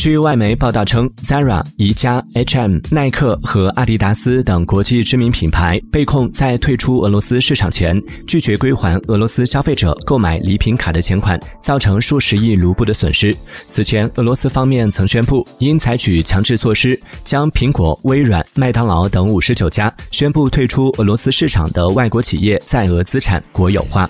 据外媒报道称 zara 宜家 hm 耐克和阿迪达斯等国际知名品牌被控在退出俄罗斯市场前拒绝归还俄罗斯消费者购买礼品卡的钱款造成数十亿卢布的损失。此前俄罗斯方面曾宣布应采取强制措施将苹果微软麦当劳等五十九家宣布退出俄罗斯市场的外国企业在俄资产国有化。